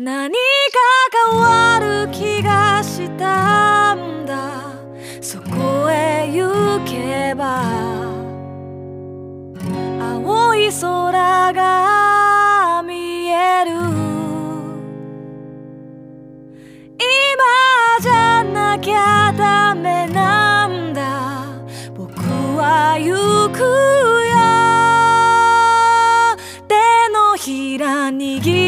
何か変わる気がしたんだ。そこへ行けば青い空が見える。今じゃなきゃダメなんだ。僕は行くよ。手のひら握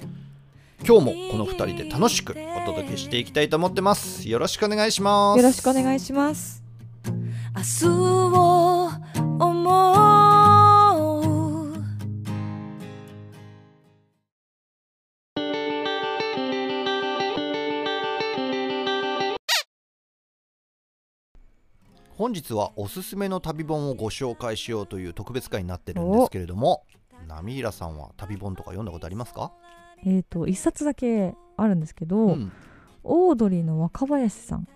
今日もこの2人で楽しくお届けしていきたいと思ってます。よろしくお願いします。よろしくお願いします。明日を思う本日はおすすめの旅本をご紹介しようという特別会になってるんですけれども波平さんは旅本とか読んだことありますか、えっ、と一冊だけあるんですけど、うんオードリーの若林さん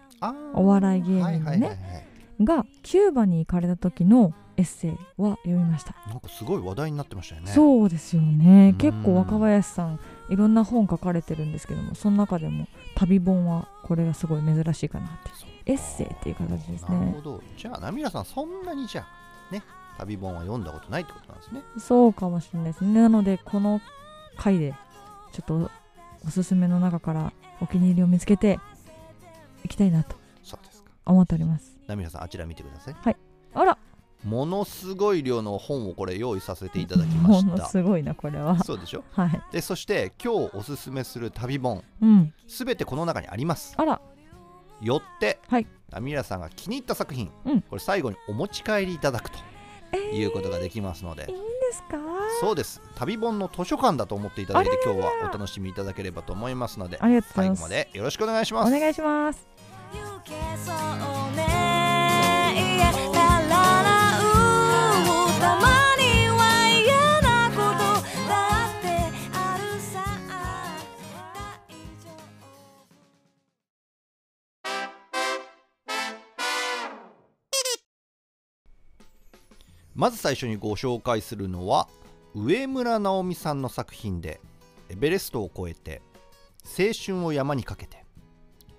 お笑い芸人のねはいはいはいはいがキューバに行かれた時のエッセイは読みました。なんかすごい話題になってましたよねそうですよねうん。結構若林さんいろんな本書かれてるんですけども、その中でも旅本はこれがすごい珍しいかなって。エッセイっていう形ですねなるほ。どじゃあ波平さんそんなにじゃあね旅本は読んだことないってことなんですねそうかもしれないですね。なのでこの回でちょっとおすすめの中からお気に入りを見つけていきたいなとそうですか。思っております。波平さんあちら見てください。あら。ものすごい量の本をこれ用意させていただきまものしたすごいなこれは。そうでしょ？はい。でそして今日おすすめする旅本。うん。すべてこの中にあります。あら。よって、はい。ナミラさんが気に入った作品、うん。これ最後にお持ち帰りいただくということができますので、いいんですか？そうです。旅本の図書館だと思っていただいて今日はお楽しみいただければと思いますので最後。までよろしくお願いします。お願いします。まず最初にご紹介するのは上村直美さんの作品で「エベレストを越えて青春を山にかけて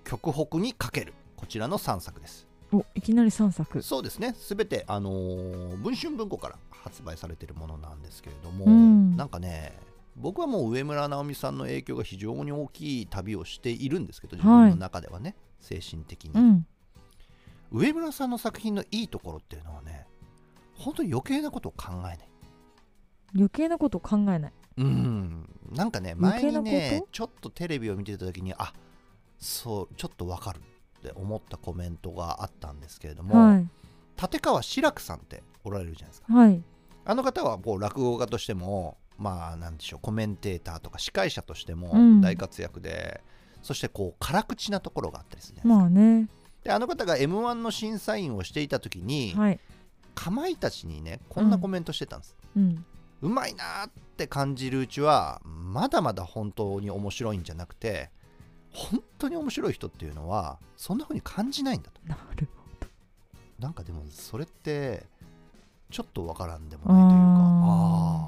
極北にかける」こちらの3作です。おいきなり3作。そうですね。すべて、あのー文春文庫から発売されているものなんですけれども、うん。なんかね僕はもう上村直美さんの影響が非常に大きい旅をしているんですけど自分の中ではね、精神的に、うん。上村さんの作品のいいところっていうのはね本当に余計なことを考えない。余計なことを考えない。うん。なんかね前にねちょっとテレビを見てた時にあそうちょっとわかるって思ったコメントがあったんですけれども、はい。立川志らくさんっておられるじゃないですか。はい。あの方はこう落語家としてもまあなんでしょうコメンテーターとか司会者としてもうん。大活躍で、そしてこう辛口なところがあったりするじゃないですか、まあね。であの方が m 1の審査員をしていた時に、はい。かまいたちにねこんなコメントしてたんです、うん。うまいなーって感じるうちはまだまだ本当に面白いんじゃなくて本当に面白い人っていうのはそんな風に感じないんだと。なるなんかでもそれってちょっとわからんでもないというかあ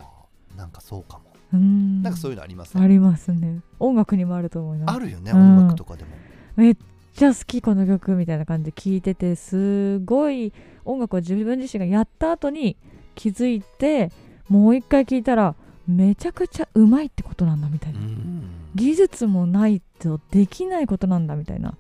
あーなんかそうかも。うーん。なんかそういうのあります？ありますね。音楽にもあると思います。あるよね、うん音楽とかでも。めっちゃ好きこの曲みたいな感じで聴いててすごい音楽を自分自身がやった後に気づいてもう一回聴いたらめちゃくちゃうまいってことなんだみたいな、技術もないとできないことなんだみたいな。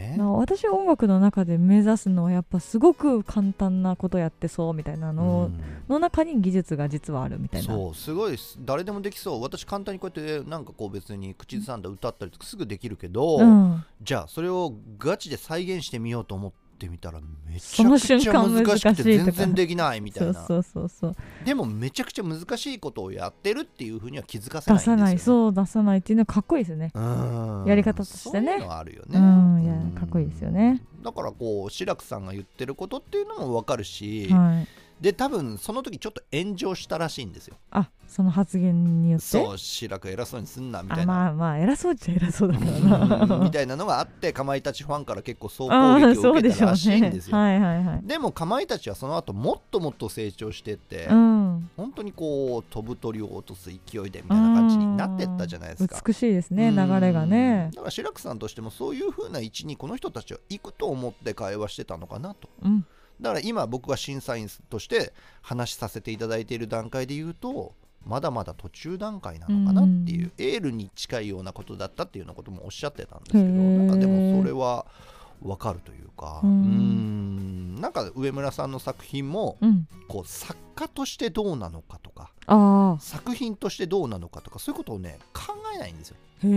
ね。な私音楽の中で目指すのはやっぱすごく簡単なことやってそうみたいなのうん。の中に技術が実はあるみたいな。そうすごいです。誰でもできそう。私簡単にこうやってなんかこう別に口ずさんだ歌ったりとかすぐできるけど、うん。じゃあそれをガチで再現してみようと思っってみたらめちゃくちゃ難しくて全然できないみたいな。そうそうそうそう。でもめちゃくちゃ難しいことをやってるっていうふうには気づかせない出さないそう出さないっていうのはかっこいいですよね。うん。やり方としてね。そういうのあるよね。うんいやかっこいいですよね。だからこう志らくさんが言ってることっていうのも分かるし、はいで多分その時ちょっと炎上したらしいんですよ。あその発言によって？そう志らく偉そうにすんなみたいな。あまあまあ偉そうっちゃ偉そうだからうんなみたいなのがあってかまいたちファンから結構総あ攻あ撃を受けたらしいんですよ、はいはいはい。でもかまいたちはその後もっともっと成長してって、うん。本当にこう飛ぶ鳥を落とす勢いでみたいな感じになってったじゃないですか。美しいですねうん。流れがね。だから志らくさんとしてもそういう風な位置にこの人たちは行くと思って会話してたのかなと。うんだから今僕が審査員として話しさせていただいている段階で言うとまだまだ途中段階なのかなっていう、エールに近いようなことだったっていうようなこともおっしゃってたんですけどなんかでもそれは分かるというかううん。んなんか上村さんの作品もうん。こう作家としてどうなのかとかあ作品としてどうなのかとかそういうことをね考えないんですよ。あへ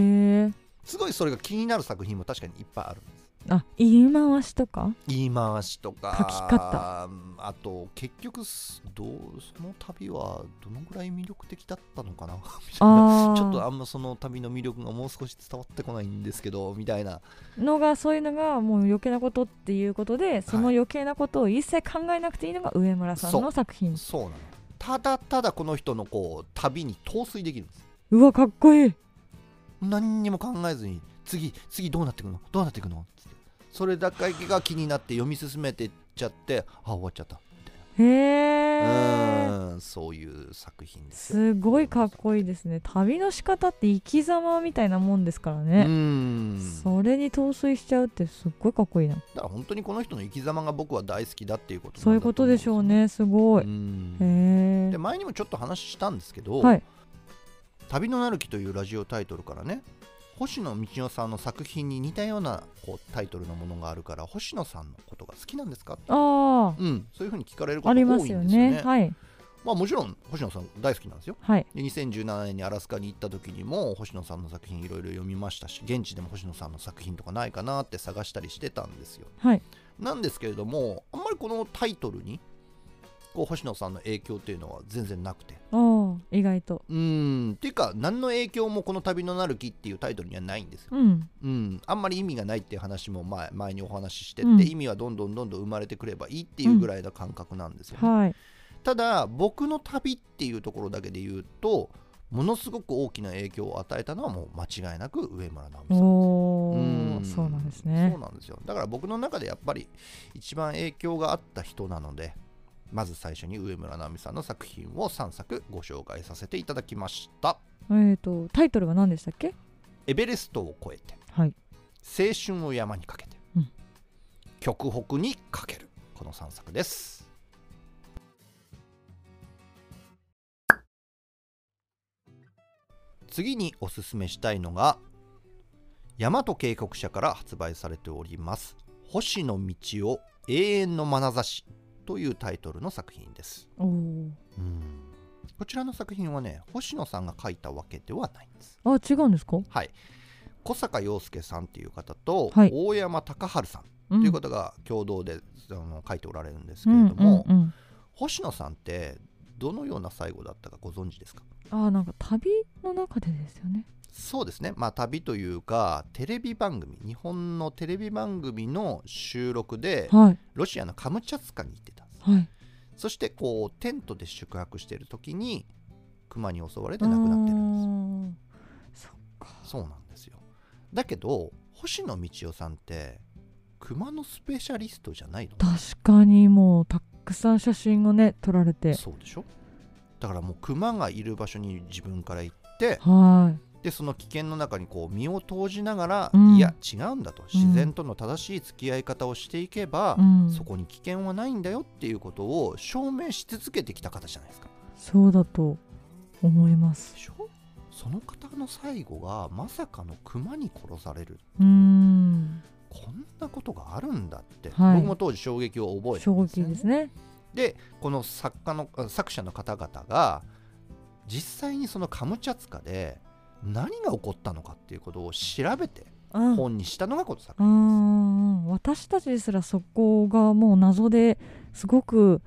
えすごいそれが気になる作品も確かにいっぱいあるんですあ言い回しとか？言い回しとか。書き方。あと結局すどうその旅はどのぐらい魅力的だったのかな？みたいな。ちょっとあんまその旅の魅力がもう少し伝わってこないんですけどみたいな。のがそういうのがもう余計なことっていうことでその余計なことを一切考えなくていいのが上村さんの作品。そうなの。ただただこの人のこう旅に陶酔できるんです。うわかっこいい。何にも考えずに次次どうなっていくの？どうなっていくの？それだけが気になって読み進めていっちゃってあ終わっちゃった。へうえーんそういう作品ですよ。すごいかっこいいですね。旅の仕方って生き様みたいなもんですからうねん。それに陶酔しちゃうってすっごいかっこいいな。だから本当にこの人の生き様が僕は大好きだっていうことそういうことでしょうねすごい。うん。へえで前にもちょっと話したんですけど「はい。旅のなる木」というラジオタイトルからね星野道夫さんの作品に似たようなこうタイトルのものがあるから星野さんのことが好きなんですかあうん、そういうふうに聞かれるあこと多いんありますよですよね。ねはい。まあもちろん星野さん大好きなんですよ。はい。で2017年にアラスカに行った時にも星野さんの作品いろいろ読みましたし現地でも星野さんの作品とかないかなって探したりしてたんですよ。はい。なんですけれどもあんまりこのタイトルにこう星野さんの影響っていうのは全然なくて。意外と。うーん。っていうか何の影響もこの「旅のなる木」っていうタイトルにはないんですよ。うん。うん、あんまり意味がないっていう話も前前にお話ししてて、うん。意味はどんどんどんどん生まれてくればいいっていうぐらいの感覚なんですよね、はい。ただ僕の旅っていうところだけで言うとものすごく大きな影響を与えたのはもう間違いなく上村直美さんうん。そうなんですそうねなんですよ。だから僕の中でやっぱり一番影響があった人なのでまず最初に上村直美さんの作品を3作ご紹介させていただきました。えっとタイトルは何でしたっけ？エベレストを越えてはい。青春を山にかけて、うん。極北にかけるこの3作です。次におすすめしたいのが大和渓谷社から発売されております星野道を永遠の眼差しというタイトルの作品です。うん。こちらの作品はね星野さんが書いたわけではないんです。あ違うんですか？はい。小坂洋介さんっていう方と、はい。大山隆治さんとという方が共同で、あの書いておられるんですけれども、うんうんうん。星野さんってどのような最後だったかご存知ですか？あーなんか旅の中でですよね。そうですね。まあ旅というかテレビ番組日本のテレビ番組の収録ではい。ロシアのカムチャツカに行ってたんです。はい。そしてこうテントで宿泊している時に熊に襲われて亡くなってるんですそうなんですよ。だけど星野道夫さんって熊のスペシャリストじゃないの確かにもうたくさん写真をね撮られて。そうでしょ？だからもう熊がいる場所に自分から行ってはでその危険の中にこう身を投じながら、うん。いや違うんだと。自然との正しい付き合い方をしていけばい、、うん、そこに危険はないんだよっていうことを証明し続けてきた方じゃないですか。そうだと思います。でしょ？その方の最後がまさかの熊に殺されるう。ーんこんなことがあるんだって、はい。僕も当時衝撃を覚えた衝んですよ、ね、撃ですね。でこの作家のあ作者の方々が実際にそのカムチャツカで何が起こったのかっていうことを調べてうん本にしたのがこの作うーん私たちですらそこがもう謎ですごく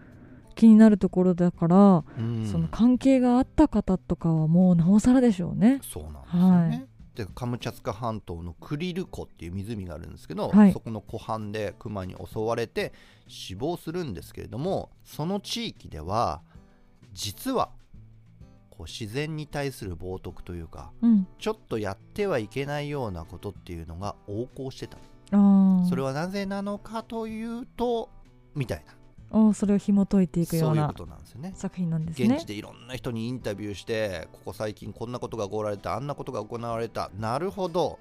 気になるところだから、品、うん。その関係があった方とかはもうなおさらでしょうね。そうなんですよね、はいでカムチャツカ半島のクリル湖っていう湖があるんですけど、はい。そこの湖畔でクマに襲われて死亡するんですけれどもその地域では実はこう自然に対する冒涜というかうん、ちょっとやってはいけないようなことっていうのが横行してた。それはなぜなのかというとみたいなおそれを紐解いていくようなんですよね。作品なんですね。現地。でいろんな人にインタビューしてここ最近こんなことが行われたあんなことが行われた。なるほど。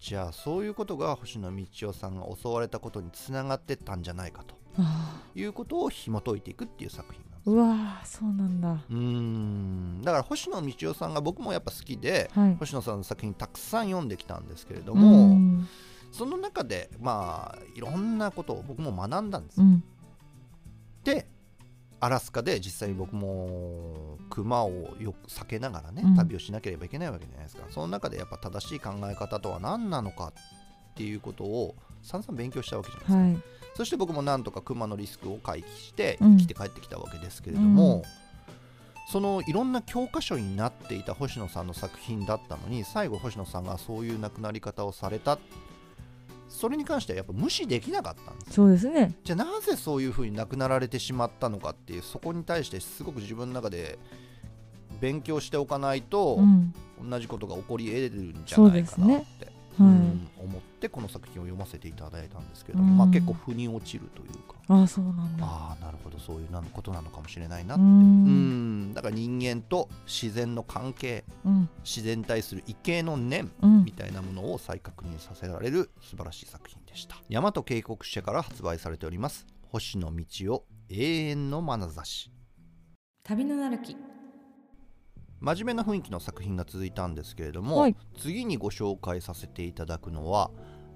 じゃあそういうことが星野道夫さんが襲われたことにつながってったんじゃないかと。あいうことを紐解いていくっていう作品なんですーうわーそうなんだ。うーん。だから星野道夫さんが僕もやっぱ好きではい。星野さんの作品たくさん読んできたんですけれどうも、ん。その中でまあいろんなことを僕も学んだんですうんでアラスカで実際に僕も熊をよく避けながらね、うん。旅をしなければいけないわけじゃないですか。その中でやっぱ正しい考え方とは何なのかっていうことを散々勉強したわけじゃないですか、はい。そして僕もなんとか熊のリスクを回避してうん。生きて帰ってきたわけですけれども、そのいろんな教科書になっていた星野さんの作品だったのに最後星野さんがそういう亡くなり方をされたそれに関してはやっぱ無視できなかったんですそうですね。じゃあなぜそういうふうに亡くなられてしまったのかっていうそこに対してすごく自分の中で勉強しておかないと、うん。同じことが起こり得るんじゃないかなっですねて、はいうん思ってこの作品を読ませていただいたんですけど、うん。まあ、結構腑に落ちるというか、ああそうなんだ。ああなるほどそういうなことなのかもしれないな、ううん。ん。だから人間と自然の関係うん。自然に対する畏敬の念うん。みたいなものを再確認させられる素晴らしい作品でした。大和渓谷社から発売されております星野道夫永遠の眼差し。旅のなる木。真面目な雰囲気の作品が続いたんですけれども、はい。次にご紹介させていただくのは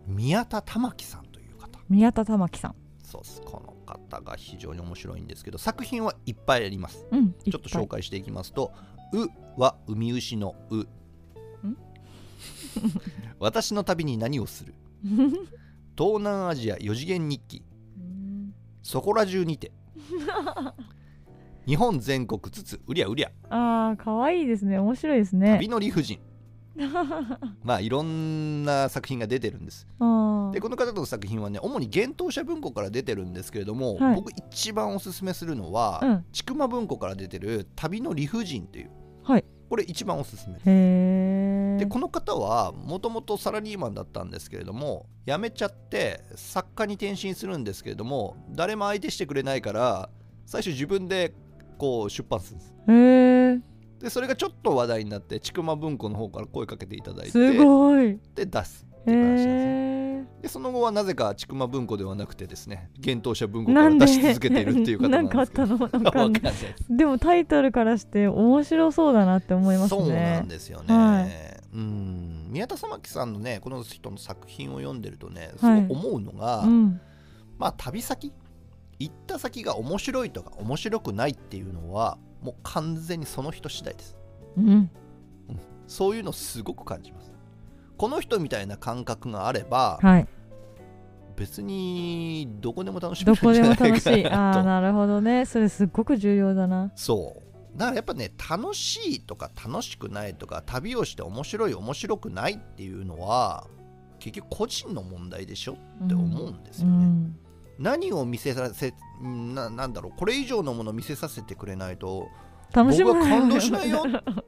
宮田玉樹さんという方。宮田玉樹さん。そうです。この方が非常に面白いんですけど作品はいっぱいあります。うん。ちょっと紹介していきますと「う」はウミウシの「う」私の旅に何をする？東南アジア4次元日記。うん。そこら中にて日本全国津々。うりゃうりゃ。ああ可愛いですね。面白いですね。旅の理不尽。まあいろんな作品が出てるんです。でこの方の作品はね主に幻冬舎文庫から出てるんですけれども、はい。僕一番おすすめするのは、うん。ちくま文庫から出てる旅の理不尽という。はい。これ一番おすすめです。でこの方はもともとサラリーマンだったんですけれども辞めちゃって作家に転身するんですけれども誰も相手してくれないから最初自分でこう出版するんですへえ。でそれがちょっと話題になってちくま文庫の方から声かけていただいてすごい。で出すっていう話なんですね。でその後はなぜかちくま文庫ではなくてですね幻冬舎文庫から出し続けているっていう方なん なんかあですけどったの？わかんわかんない。でもタイトルからして面白そうだなって思いますね。そうなんですよね、はいうん宮田様樹さんのねこの人の作品を読んでるとねすはいごい思うのが、うん。まあ旅先行った先が面白いとか面白くないっていうのはもう完全にその人次第ですうん。そういうのすごく感じますこの人みたいな感覚があればはい。別にどこでも楽しめどるんじゃないこでも楽しい。ああ、かなるほどね。それすっごく重要だな。そうだからやっぱね楽しいとか楽しくないとか旅をして面白い面白くないっていうのは結局個人の問題でしょって思うんですよね、うん。何を見せさせななんだろうこれ以上のものを見せさせてくれないと楽しむ僕は感動しないよ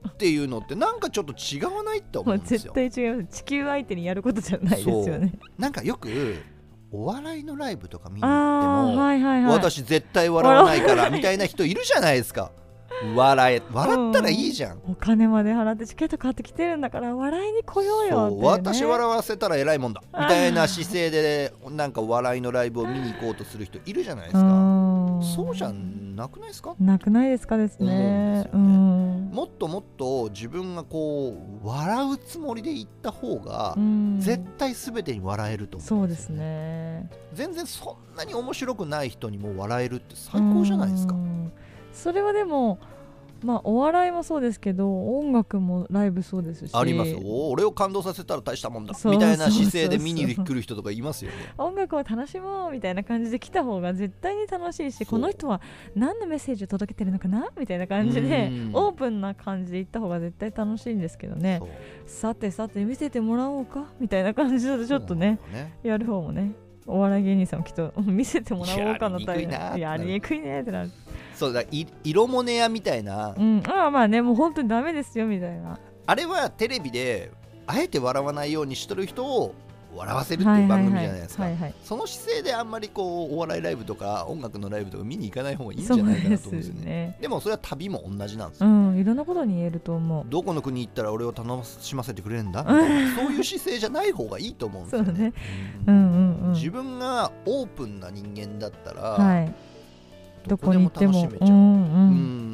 っていうのってなんかちょっと違わないって思もうんうですよ 絶対違います。地球相手にやることじゃないですよね。なんかよくお笑いのライブとか見に行っても、はいはいはい。私絶対笑わないからみたいな人いるじゃないですか笑え笑ったらいいじゃん、お金まで払ってチケット買ってきてるんだから笑いに来ようよって、そうね、私笑わせたら偉いもんだ。みたいな姿勢でなんか笑いのライブを見に行こうとする人いるじゃないですか。うん。そうじゃなくないですか？なくないですかですね。思うんうん。もっともっと自分がこう笑うつもりで行った方がうん。絶対全てに笑えると思そううんですですよねね。全然そんなに面白くない人にも笑えるって最高じゃないですか。うんそれはでもまあお笑いもそうですけど音楽もライブそうですし。あります。俺を感動させたら大したもんだ。みたいな姿勢で見に来る人とかいますよね。音楽を楽しもうみたいな感じで来た方が絶対に楽しいしこの人は何のメッセージを届けてるのかなみたいな感じでうん。オープンな感じで行った方が絶対楽しいんですけどね。さてさて見せてもらおうかみたいな感じでちょっとねね。やる方もねお笑い芸人さんもきっと 見せてもらおうかなやりにくいなやりにくいねってなるそうだい色モネ屋みたいな。うん。ああまあねもう本当にダメですよみたいな。あれはテレビであえて笑わないようにしとる人を笑わせるってはいいうはい。番組はいじゃないですか。その姿勢であんまりこうお笑いライブとか音楽のライブとか見に行かない方がいいんじゃないかなと思うんですよね。ね。でもそれは旅も同じなんですうよ、んいろんなことに言えると思う。どこの国行ったら俺を楽しませてくれるんだ、うん。そういう姿勢じゃない方がいいと思うんですよね。そうね。ううんんうんうん。自分がオープンな人間だったら、はいどこに行っても。楽しめちゃう、うんうう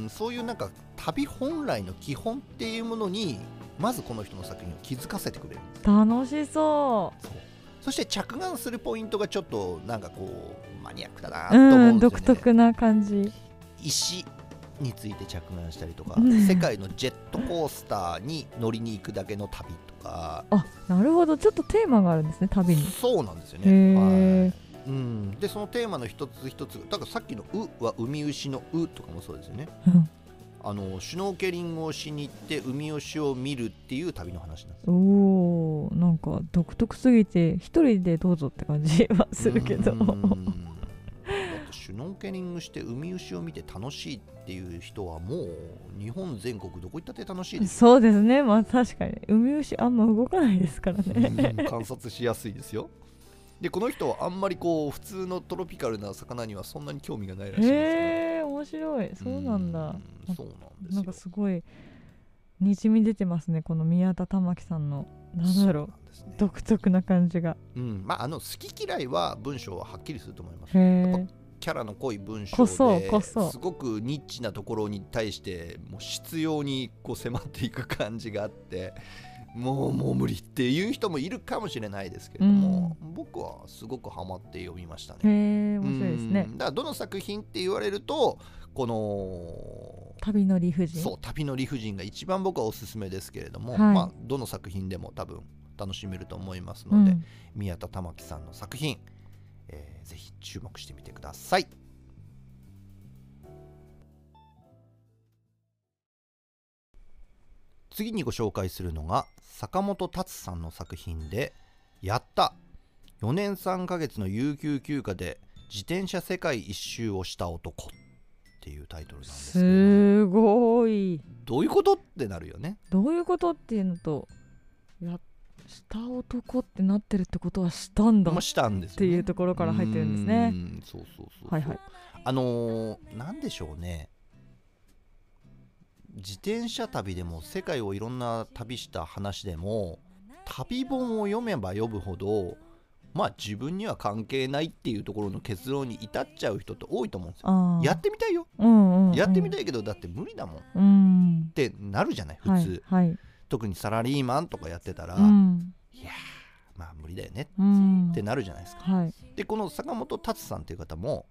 ん。んそういうなんか旅本来の基本っていうものにまずこの人の作品を気づかせてくれる。楽しそそう。そして着眼するポイントがちょっとなんかこうマニアックだなうと思うんうんですよね、独特な感じ。石について着眼したりとかうん。世界のジェットコースターに乗りに行くだけの旅とか。あなるほど。ちょっとテーマがあるんですね旅に。そうなんですよへね、ー。はいうん、でそのテーマの一つ一つだからさっきの「う」は海牛の「う」とかもそうですよね。うん。あのシュノーケリングをしに行って海牛を見るっていう旅の話なんですおーなんか独特すぎて一人でどうぞって感じはするけど。うん。だってシュノーケリングして海牛を見て楽しいっていう人はもう日本全国どこ行ったって楽しいです。そうですね。まあ確かに。海牛あんま動かないですからうねん。観察しやすいですよでこの人はあんまりこう普通のトロピカルな魚にはそんなに興味がないらしいですよへえ面白い。そうなんだ。うんそうなんですよ。なんかすごいにじみ出てますねこの宮田玉樹さんのなんだろう。ね。独特な感じが。うん。まああの好き嫌いは文章ははっきりすると思います。キャラの濃い文章ですごくニッチなところに対してもう執拗にこう迫っていく感じがあってもうもう無理っていう人もいるかもしれないですけれども、僕はすごくハマって読みましたね。へえ面白いですね。うん。だからどの作品って言われるとこの旅の理不尽？そう旅の理不尽が一番僕はおすすめですけれども、はい。まあ、どの作品でも多分楽しめると思いますので、うん。宮田玉樹さんの作品、えーぜひ注目してみてください。次にご紹介するのが坂本達さんの作品で「やった。4年3ヶ月の有給休暇で自転車世界一周をした男」っていうタイトルなんですすごい。どういうことってなるよね。どういうことっていうのとやした男ってなってるってことはしたんだ。っもしたんですよ、てね、いうところから入ってるんですね。うんそうそうそうそう。はいはい。あのーなんでしょうね自転車旅でも世界をいろんな旅した話でも旅本を読めば読むほどまあ自分には関係ないっていうところの結論に至っちゃう人って多いと思うんですよ。やってみたいよ、うんうんうん。やってみたいけどだって無理だもん。っうん。てなるじゃない普通、はいはい。特にサラリーマンとかやってたら、うん。いやーまあ無理だよね。うん。ってなるじゃないですか。はい。でこの坂本達さんっていう方も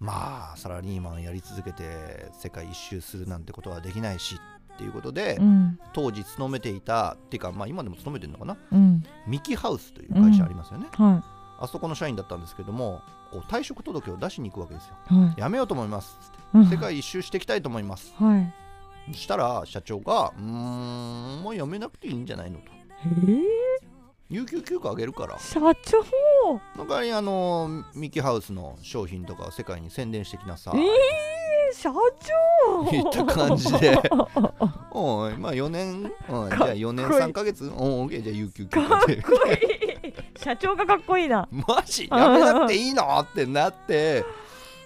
まあサラリーマンやり続けて世界一周するなんてことはできないしっていうことで、うん。当時勤めていたっていうかまあ今でも勤めてるのかな？うん。ミキハウスという会社ありますよね、はあそこの社員だったんですけどもこう退職届を出しに行くわけですよ。いはい。やめようと思いますって。うん。世界一周していきたいと思います。はい。そしたら社長がうーんもうやめなくていいんじゃないの？と。えー、有給休暇あげるから。社長。その代わりにあのミキハウスの商品とかを世界に宣伝してきなさ。い、えー、社長。いった感じで。おいまあ4年、うん、じゃあ4年かっこいい3ヶ月おおじゃあ有給休かっこいい。社長がかっこいいな。マジ？やめなくていいの？ってなって。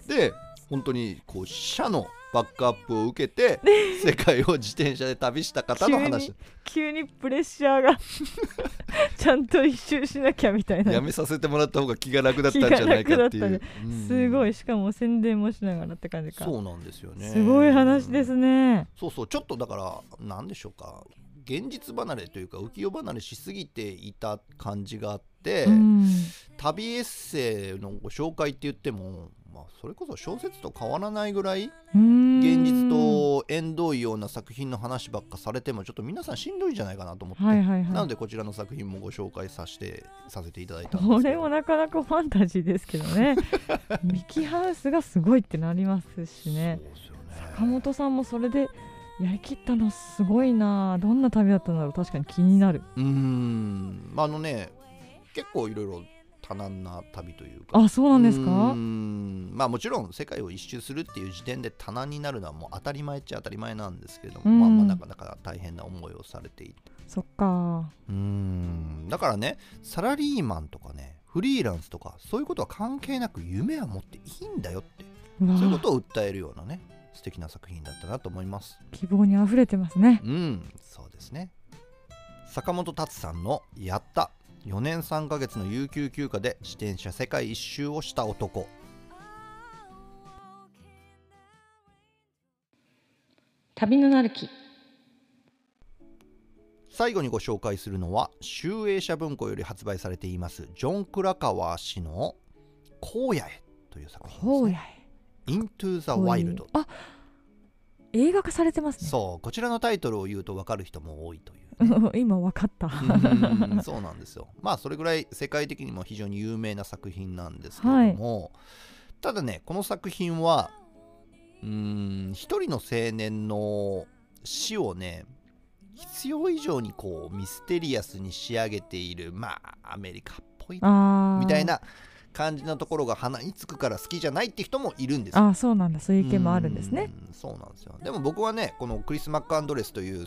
で本当にこう社のバックアップを受けて世界を自転車で旅した方の話。急にプレッシャーが ちゃんと一周しなきゃみたいな。やめさせてもらった方が気が楽だったんじゃないかっていう。うん。すごい。しかも宣伝もしながらって感じかそうなんですよね。すごい話ですね。そうそう。ちょっとだからなんでしょうか。現実離れというか浮世離れしすぎていた感じがあって、うん。旅エッセイのご紹介って言ってもまあ、それこそ小説と変わらないぐらい現現実と縁遠いような作品の話ばっかされてもちょっと皆さんしんどいんじゃないかなと思って、はいはいはい。なのでこちらの作品もご紹介させてさせていただいたんですこれもなかなかファンタジーですけどね。ミキハウスがすごいってなりますしね。ね。坂本さんもそれでやりきったのすごいな。どんな旅だったんだろう。確かに気になる。うーん。まああのね結構いろいろ多難な旅というか。あそうなんですか？ん。まあもちろん世界を一周するっていう時点で多難になるのはもう当たり前っちゃ当たり前なんですけれども、うん。まあまあなかなか大変な思いをされていてそっか。うーん。だからねサラリーマンとかねフリーランスとかそういうことは関係なく夢は持っていいんだよってそういうことを訴えるようなね素敵な作品だったなと思います。希望にあふれてますね。うん。そうですね。坂本達さんの「やった」4年3ヶ月の有給休暇で自転車世界一周をした男。旅のなる木。最後にご紹介するのは集英社文庫より発売されていますジョン・クラカワー氏の「荒野へ」という作品です、ね。荒野へ。Into the Wild あ映画化されてますね。そうこちらのタイトルを言うと分かる人も多いという 今わかった。うんそうなんですよ。まあそれぐらい世界的にも非常に有名な作品なんですけれども、ただねこの作品はうーん一人の青年の死をね必要以上にこうミステリアスに仕上げているまあアメリカっぽいみたいな感じのところが鼻につくから好きじゃないって人もいるんですよ。あーそうなんだ。そういう意見もあるんですね。うんそうなんですよ。でも僕はねこのクリス・マック・アンドレスという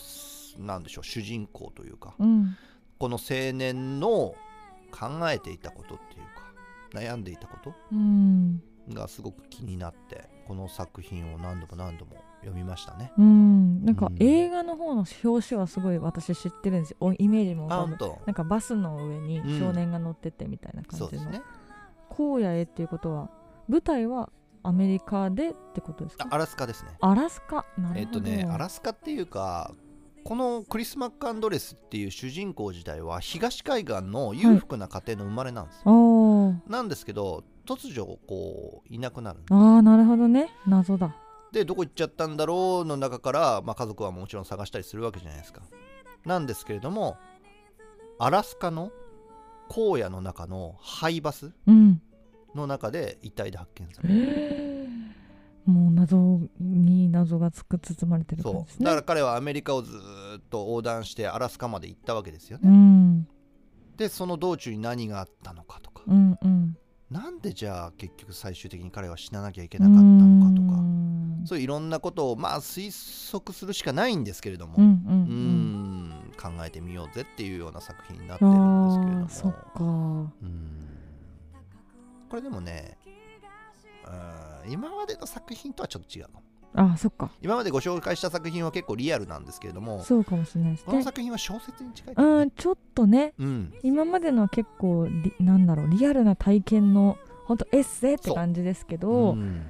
なんでしょう主人公というかうん。この青年の考えていたことっていうか悩んでいたことうん。がすごく気になってこの作品を何度も何度も読みましたね。うん。なんかうん。映画の方の表紙はすごい私知ってるんです。よおイメージもなんかバスの上にうん。少年が乗っててみたいな感じの、そうですね。荒野へっていうことは舞台はアメリカでってことですか？あアラスカですね。アラスカ。なるえっとねアラスカっていうかこのクリス・マック・アンドレスっていう主人公自体は東海岸の裕福な家庭の生まれなんですよ、おー。なんですけど突如こういなくなるあーなるほどね。謎だ。でどこ行っちゃったんだろうの中から、まあ、家族はもちろん探したりするわけじゃないですか。なんですけれどもアラスカの荒野の中のハイバスうん。の中で遺体で発見される。えーもう謎に謎がつく包まれてるね。そう。だから彼はアメリカをずーっと横断してアラスカまで行ったわけですようね、ん。でその道中に何があったのかとか、うんうん。なんでじゃあ結局最終的に彼は死ななきゃいけなかったのかとか。うん。そういういろんなことをまあ推測するしかないんですけれども、うんうん考えてみようぜっていうような作品になっあてるんですけれども。ーそっか。うん。これでもねうん。今までの作品とはちょっと違うかもあそっか。今までご紹介した作品は結構リアルなんですけれどもそうかもしれないですこのね作品は小説に近いね。うんちょっとね。うん。今までのは結構リなんだろうリアルな体験の本当エッセイって感じですけど、うん。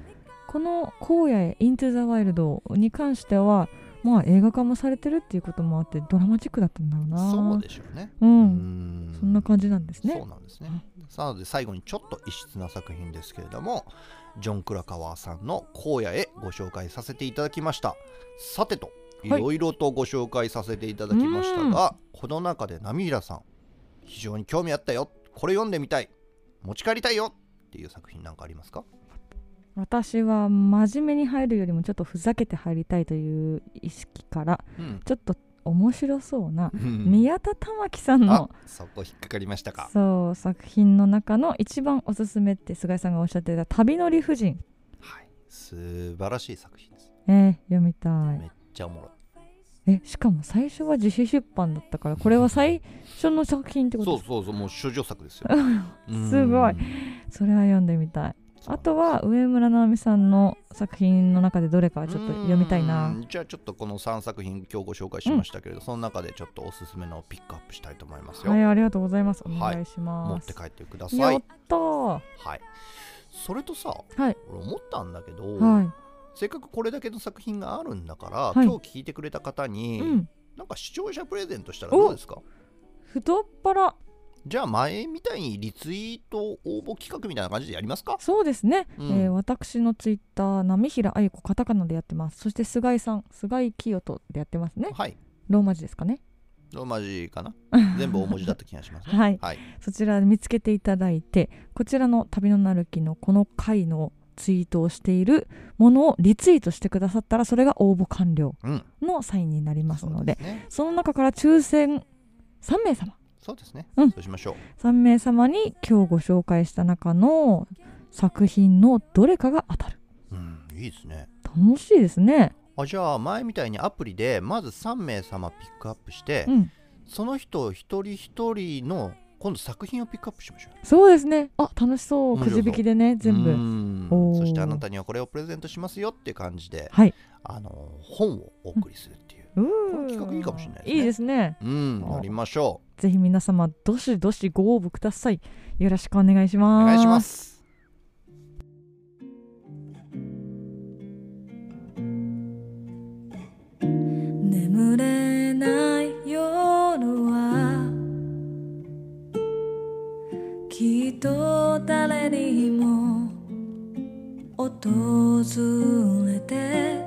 この「荒野へ Into the Wild」に関してはまあ映画化もされてるっていうこともあってドラマチックだったんだろうな。そうでしょうね。うん、うん。そんな感じなんですね。そうなんですね。さあなので最後にちょっと異質な作品ですけれどもジョン・クラカワーさんの「荒野へ」ご紹介させていただきました。さてといはい。ろいろとご紹介させていただきましたが、この中でナミラさん非常に興味あったよ。これ読んでみたい。持ち帰りたいよっていう作品なんかありますか？私は真面目に入るよりもちょっとふざけて入りたいという意識からうん。ちょっと面白そうなうん。宮田玉樹さんあのそこ引っかかりましたか。そう作品の中の一番おすすめって菅井さんがおっしゃってた「旅の理不尽。はい。素晴らしい作品です」えー読みためっちゃおもろいいえしかも最初は自費出版だったからこれは最初の作品ってことですか？そうそうそうもう諸女作ですよ。すごい。うん。それは読んでみたいあとは上村直美さんの作品の中でどれかちょっと読みたいな。うんじゃあちょっとこの3作品今日ご紹介しましたけれど、その中でちょっとおすすめのをピックアップしたいと思いますよ、はいありがとうございます。おはい。願いし持ます、って帰ってください。やったー。はい。それとさはい。俺思ったんだけど、はせっかくこれだけの作品があるんだから、はい。今日聞いてくれた方い、に、うん。なんか視聴者プレゼントしたらどうですか？太っ腹じゃあ前みたいにリツイート応募企画みたいな感じでやりますか？そうですね、うん。えー私のツイッター波平あゆ子カタカナでやってます。そして菅井さん菅井清人でやってますね。はい。ローマ字ですかね。ローマ字かな？全部大文字だった気がしますね。はい。はい。そちらで見つけていただいてこちらの旅のなる木のこの回のツイートをしているものをリツイートしてくださったらそれが応募完了うん。のサインになりますのでそうですね。その中から抽選3名様そうですね、うん。そうしましょ3名様に今日ご紹介した中の作品のどれかが当たる。ううんいいですね。楽しいですね。あじゃあ前みたいにアプリでまず3名様ピックアップして、うん。その人一人一人の今度作品をピックアップしましょう。そうですね。あ楽しそう。くじ引きでね全う部そしてあなたにはこれをプレゼントしますよっていう感じで、はい。あの本をお送りするっていう、うこの企画いいかもしれないですね。いいですね。うんあやりましょぜひ皆様どしどしご応募ください。よろしくお願いしうます。お願いします。眠れない夜はきっと誰にも訪れて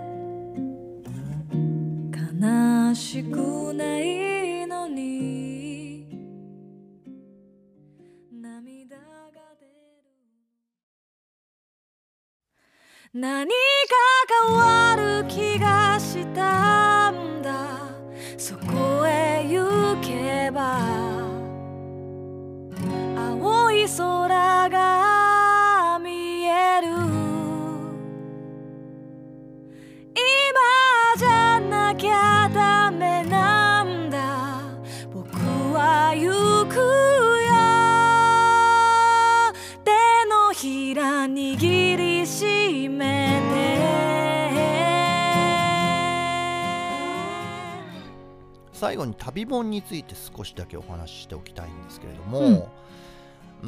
何か変わる気がしたんだ。そこへ行けば。青い空最後に旅本について少しだけお話ししておきたいんですけれども、うん。うー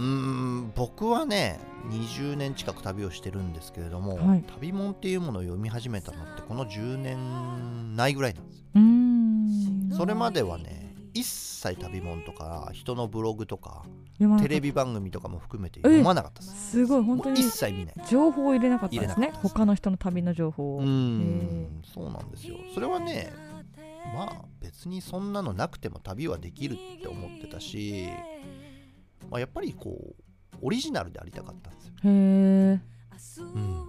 ん僕はね20年近く旅をしてるんですけれども、はい。旅本っていうものを読み始めたのってこの10年ないぐらいなんですよ。うーん。それまではね一切旅本とか人のブログとかテレビ番組とかも含めて読まなかったですすごい本当に一切見ない。情報を入れなかったんですね。す。他の人の旅の情報を。うーんそうなんですよ。それはねまあ別にそんなのなくても旅はできるって思ってたし、まあ、やっぱりこうオリジナルでありたかったんですよ、へえうん、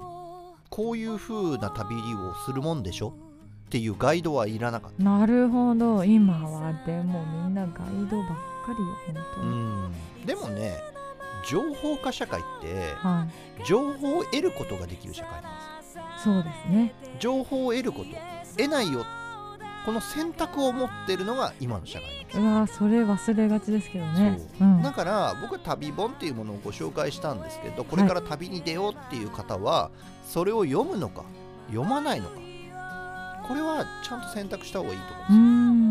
こういう風な旅をするもんでしょ？っていうガイドはいらなかった。なるほど。今はでもみんなガイドばっかりよ本当うに、ん。でもね情報化社会ってはい。情報を得ることができる社会なんですよ。そうですね。情報を得ること。得ないよこの選択を持ってるのが今の社会なんですうわーそれ忘れがちですけどね。う。ん。だから僕は旅本っていうものをご紹介したんですけどこれから旅に出ようっていう方はそれを読むのか読まないのかこれはちゃんと選択した方がいいと思うんん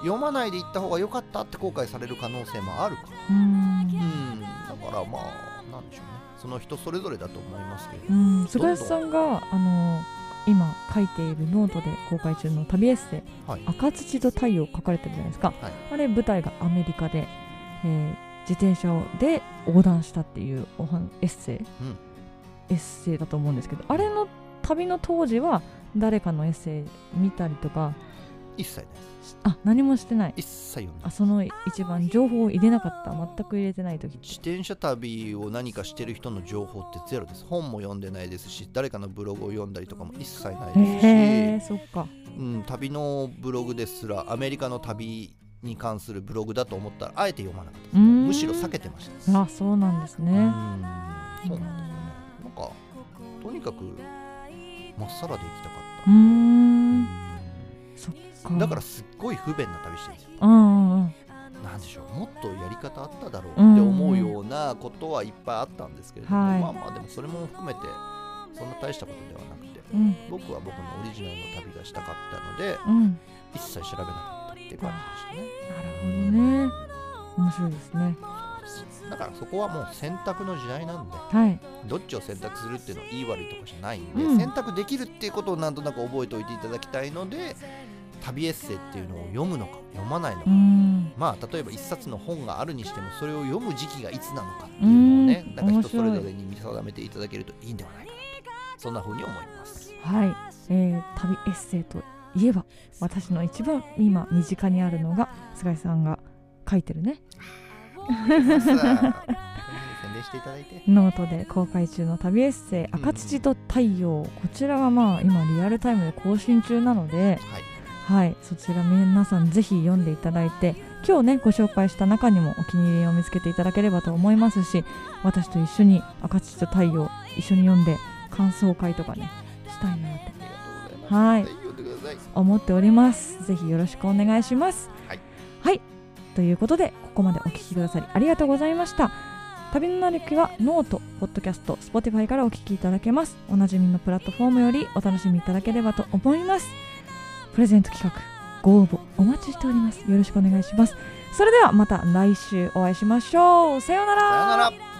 ですよ。読まないで行った方が良かったって後悔される可能性もあるから。うーん。うん。だからまあなんでしょうね。その人それぞれだと思いますけど。うん。菅井さんがあの今書いているノートで公開中の旅エッセイはい「赤土と太陽」書かれてるじゃないですか、はい。あれ舞台がアメリカで、えー自転車をで横断したっていうおはエッセイ、ん。エッセイだと思うんですけどあれの旅の当時は誰かのエッセイ見たりとか一切ないあ何もしてない。一切読んでないあその一番情報を入れなかった。全く入れてない時自転車旅を何かしてる人の情報ってゼロです。本も読んでないですし誰かのブログを読んだりとかも一切ないですし、へえそっか。うん、旅のブログですらアメリカの旅に関するブログだと思ったらあえて読まなかったむしろ避けてました。あそうなんですね。うんそうなんですよね。なんかとにかくまっさらで行きたかった。うーん。そっかだからすっごい不便な旅してるんですようんうんうん。なんでしょうもっとやり方あっただろうって思うようなことはいっぱいあったんですけれども、はい。まあまあでもそれも含めてそんな大したことではなくてうん僕は僕のオリジナルの旅がしたかったのでうん。一切調べなかったっていう感じでしたね。なるほどね。面白いですね。だからそこはもう選択の時代なんではい。どっちを選択するっていうのはいい悪いとかじゃないんで、うん。選択できるっていうことをなんとなく覚えておいていただきたいので旅エッセイっていうのを読むのか読まないのうか、ん。まあ例えば一冊の本があるにしてもそれを読む時期がいつなのかっていうのをねうん。なんか人それぞれに見定めていただけるといいんではないかなと。そんな風に思います。はい、えー旅エッセイといえば私の一番今身近にあるのが菅井さんが書いてるね。まずは本当に宣伝していただいてノートで公開中の旅エッセイ「赤土と太陽」こちらはまあ今リアルタイムで更新中なので、はいはい、そちら皆さんぜひ読んでいただいて今日ねご紹介した中にもお気に入りを見つけていただければと思いますし私と一緒に「赤土と太陽」一緒に読んで感想会とかねしたいなって。はい。思っております。ぜひよろしくお願いします。はい、はい、ということでここまでお聞きくださりありがとうございました。旅のなるきはノート、ポッドキャスト、Spotify からお聞きいただけます。おなじみのプラットフォームよりお楽しみいただければと思いますプレゼント企画ご応募お待ちしております。よろしくお願いします。それではまた来週お会いしましょう。さようなら。さようなら。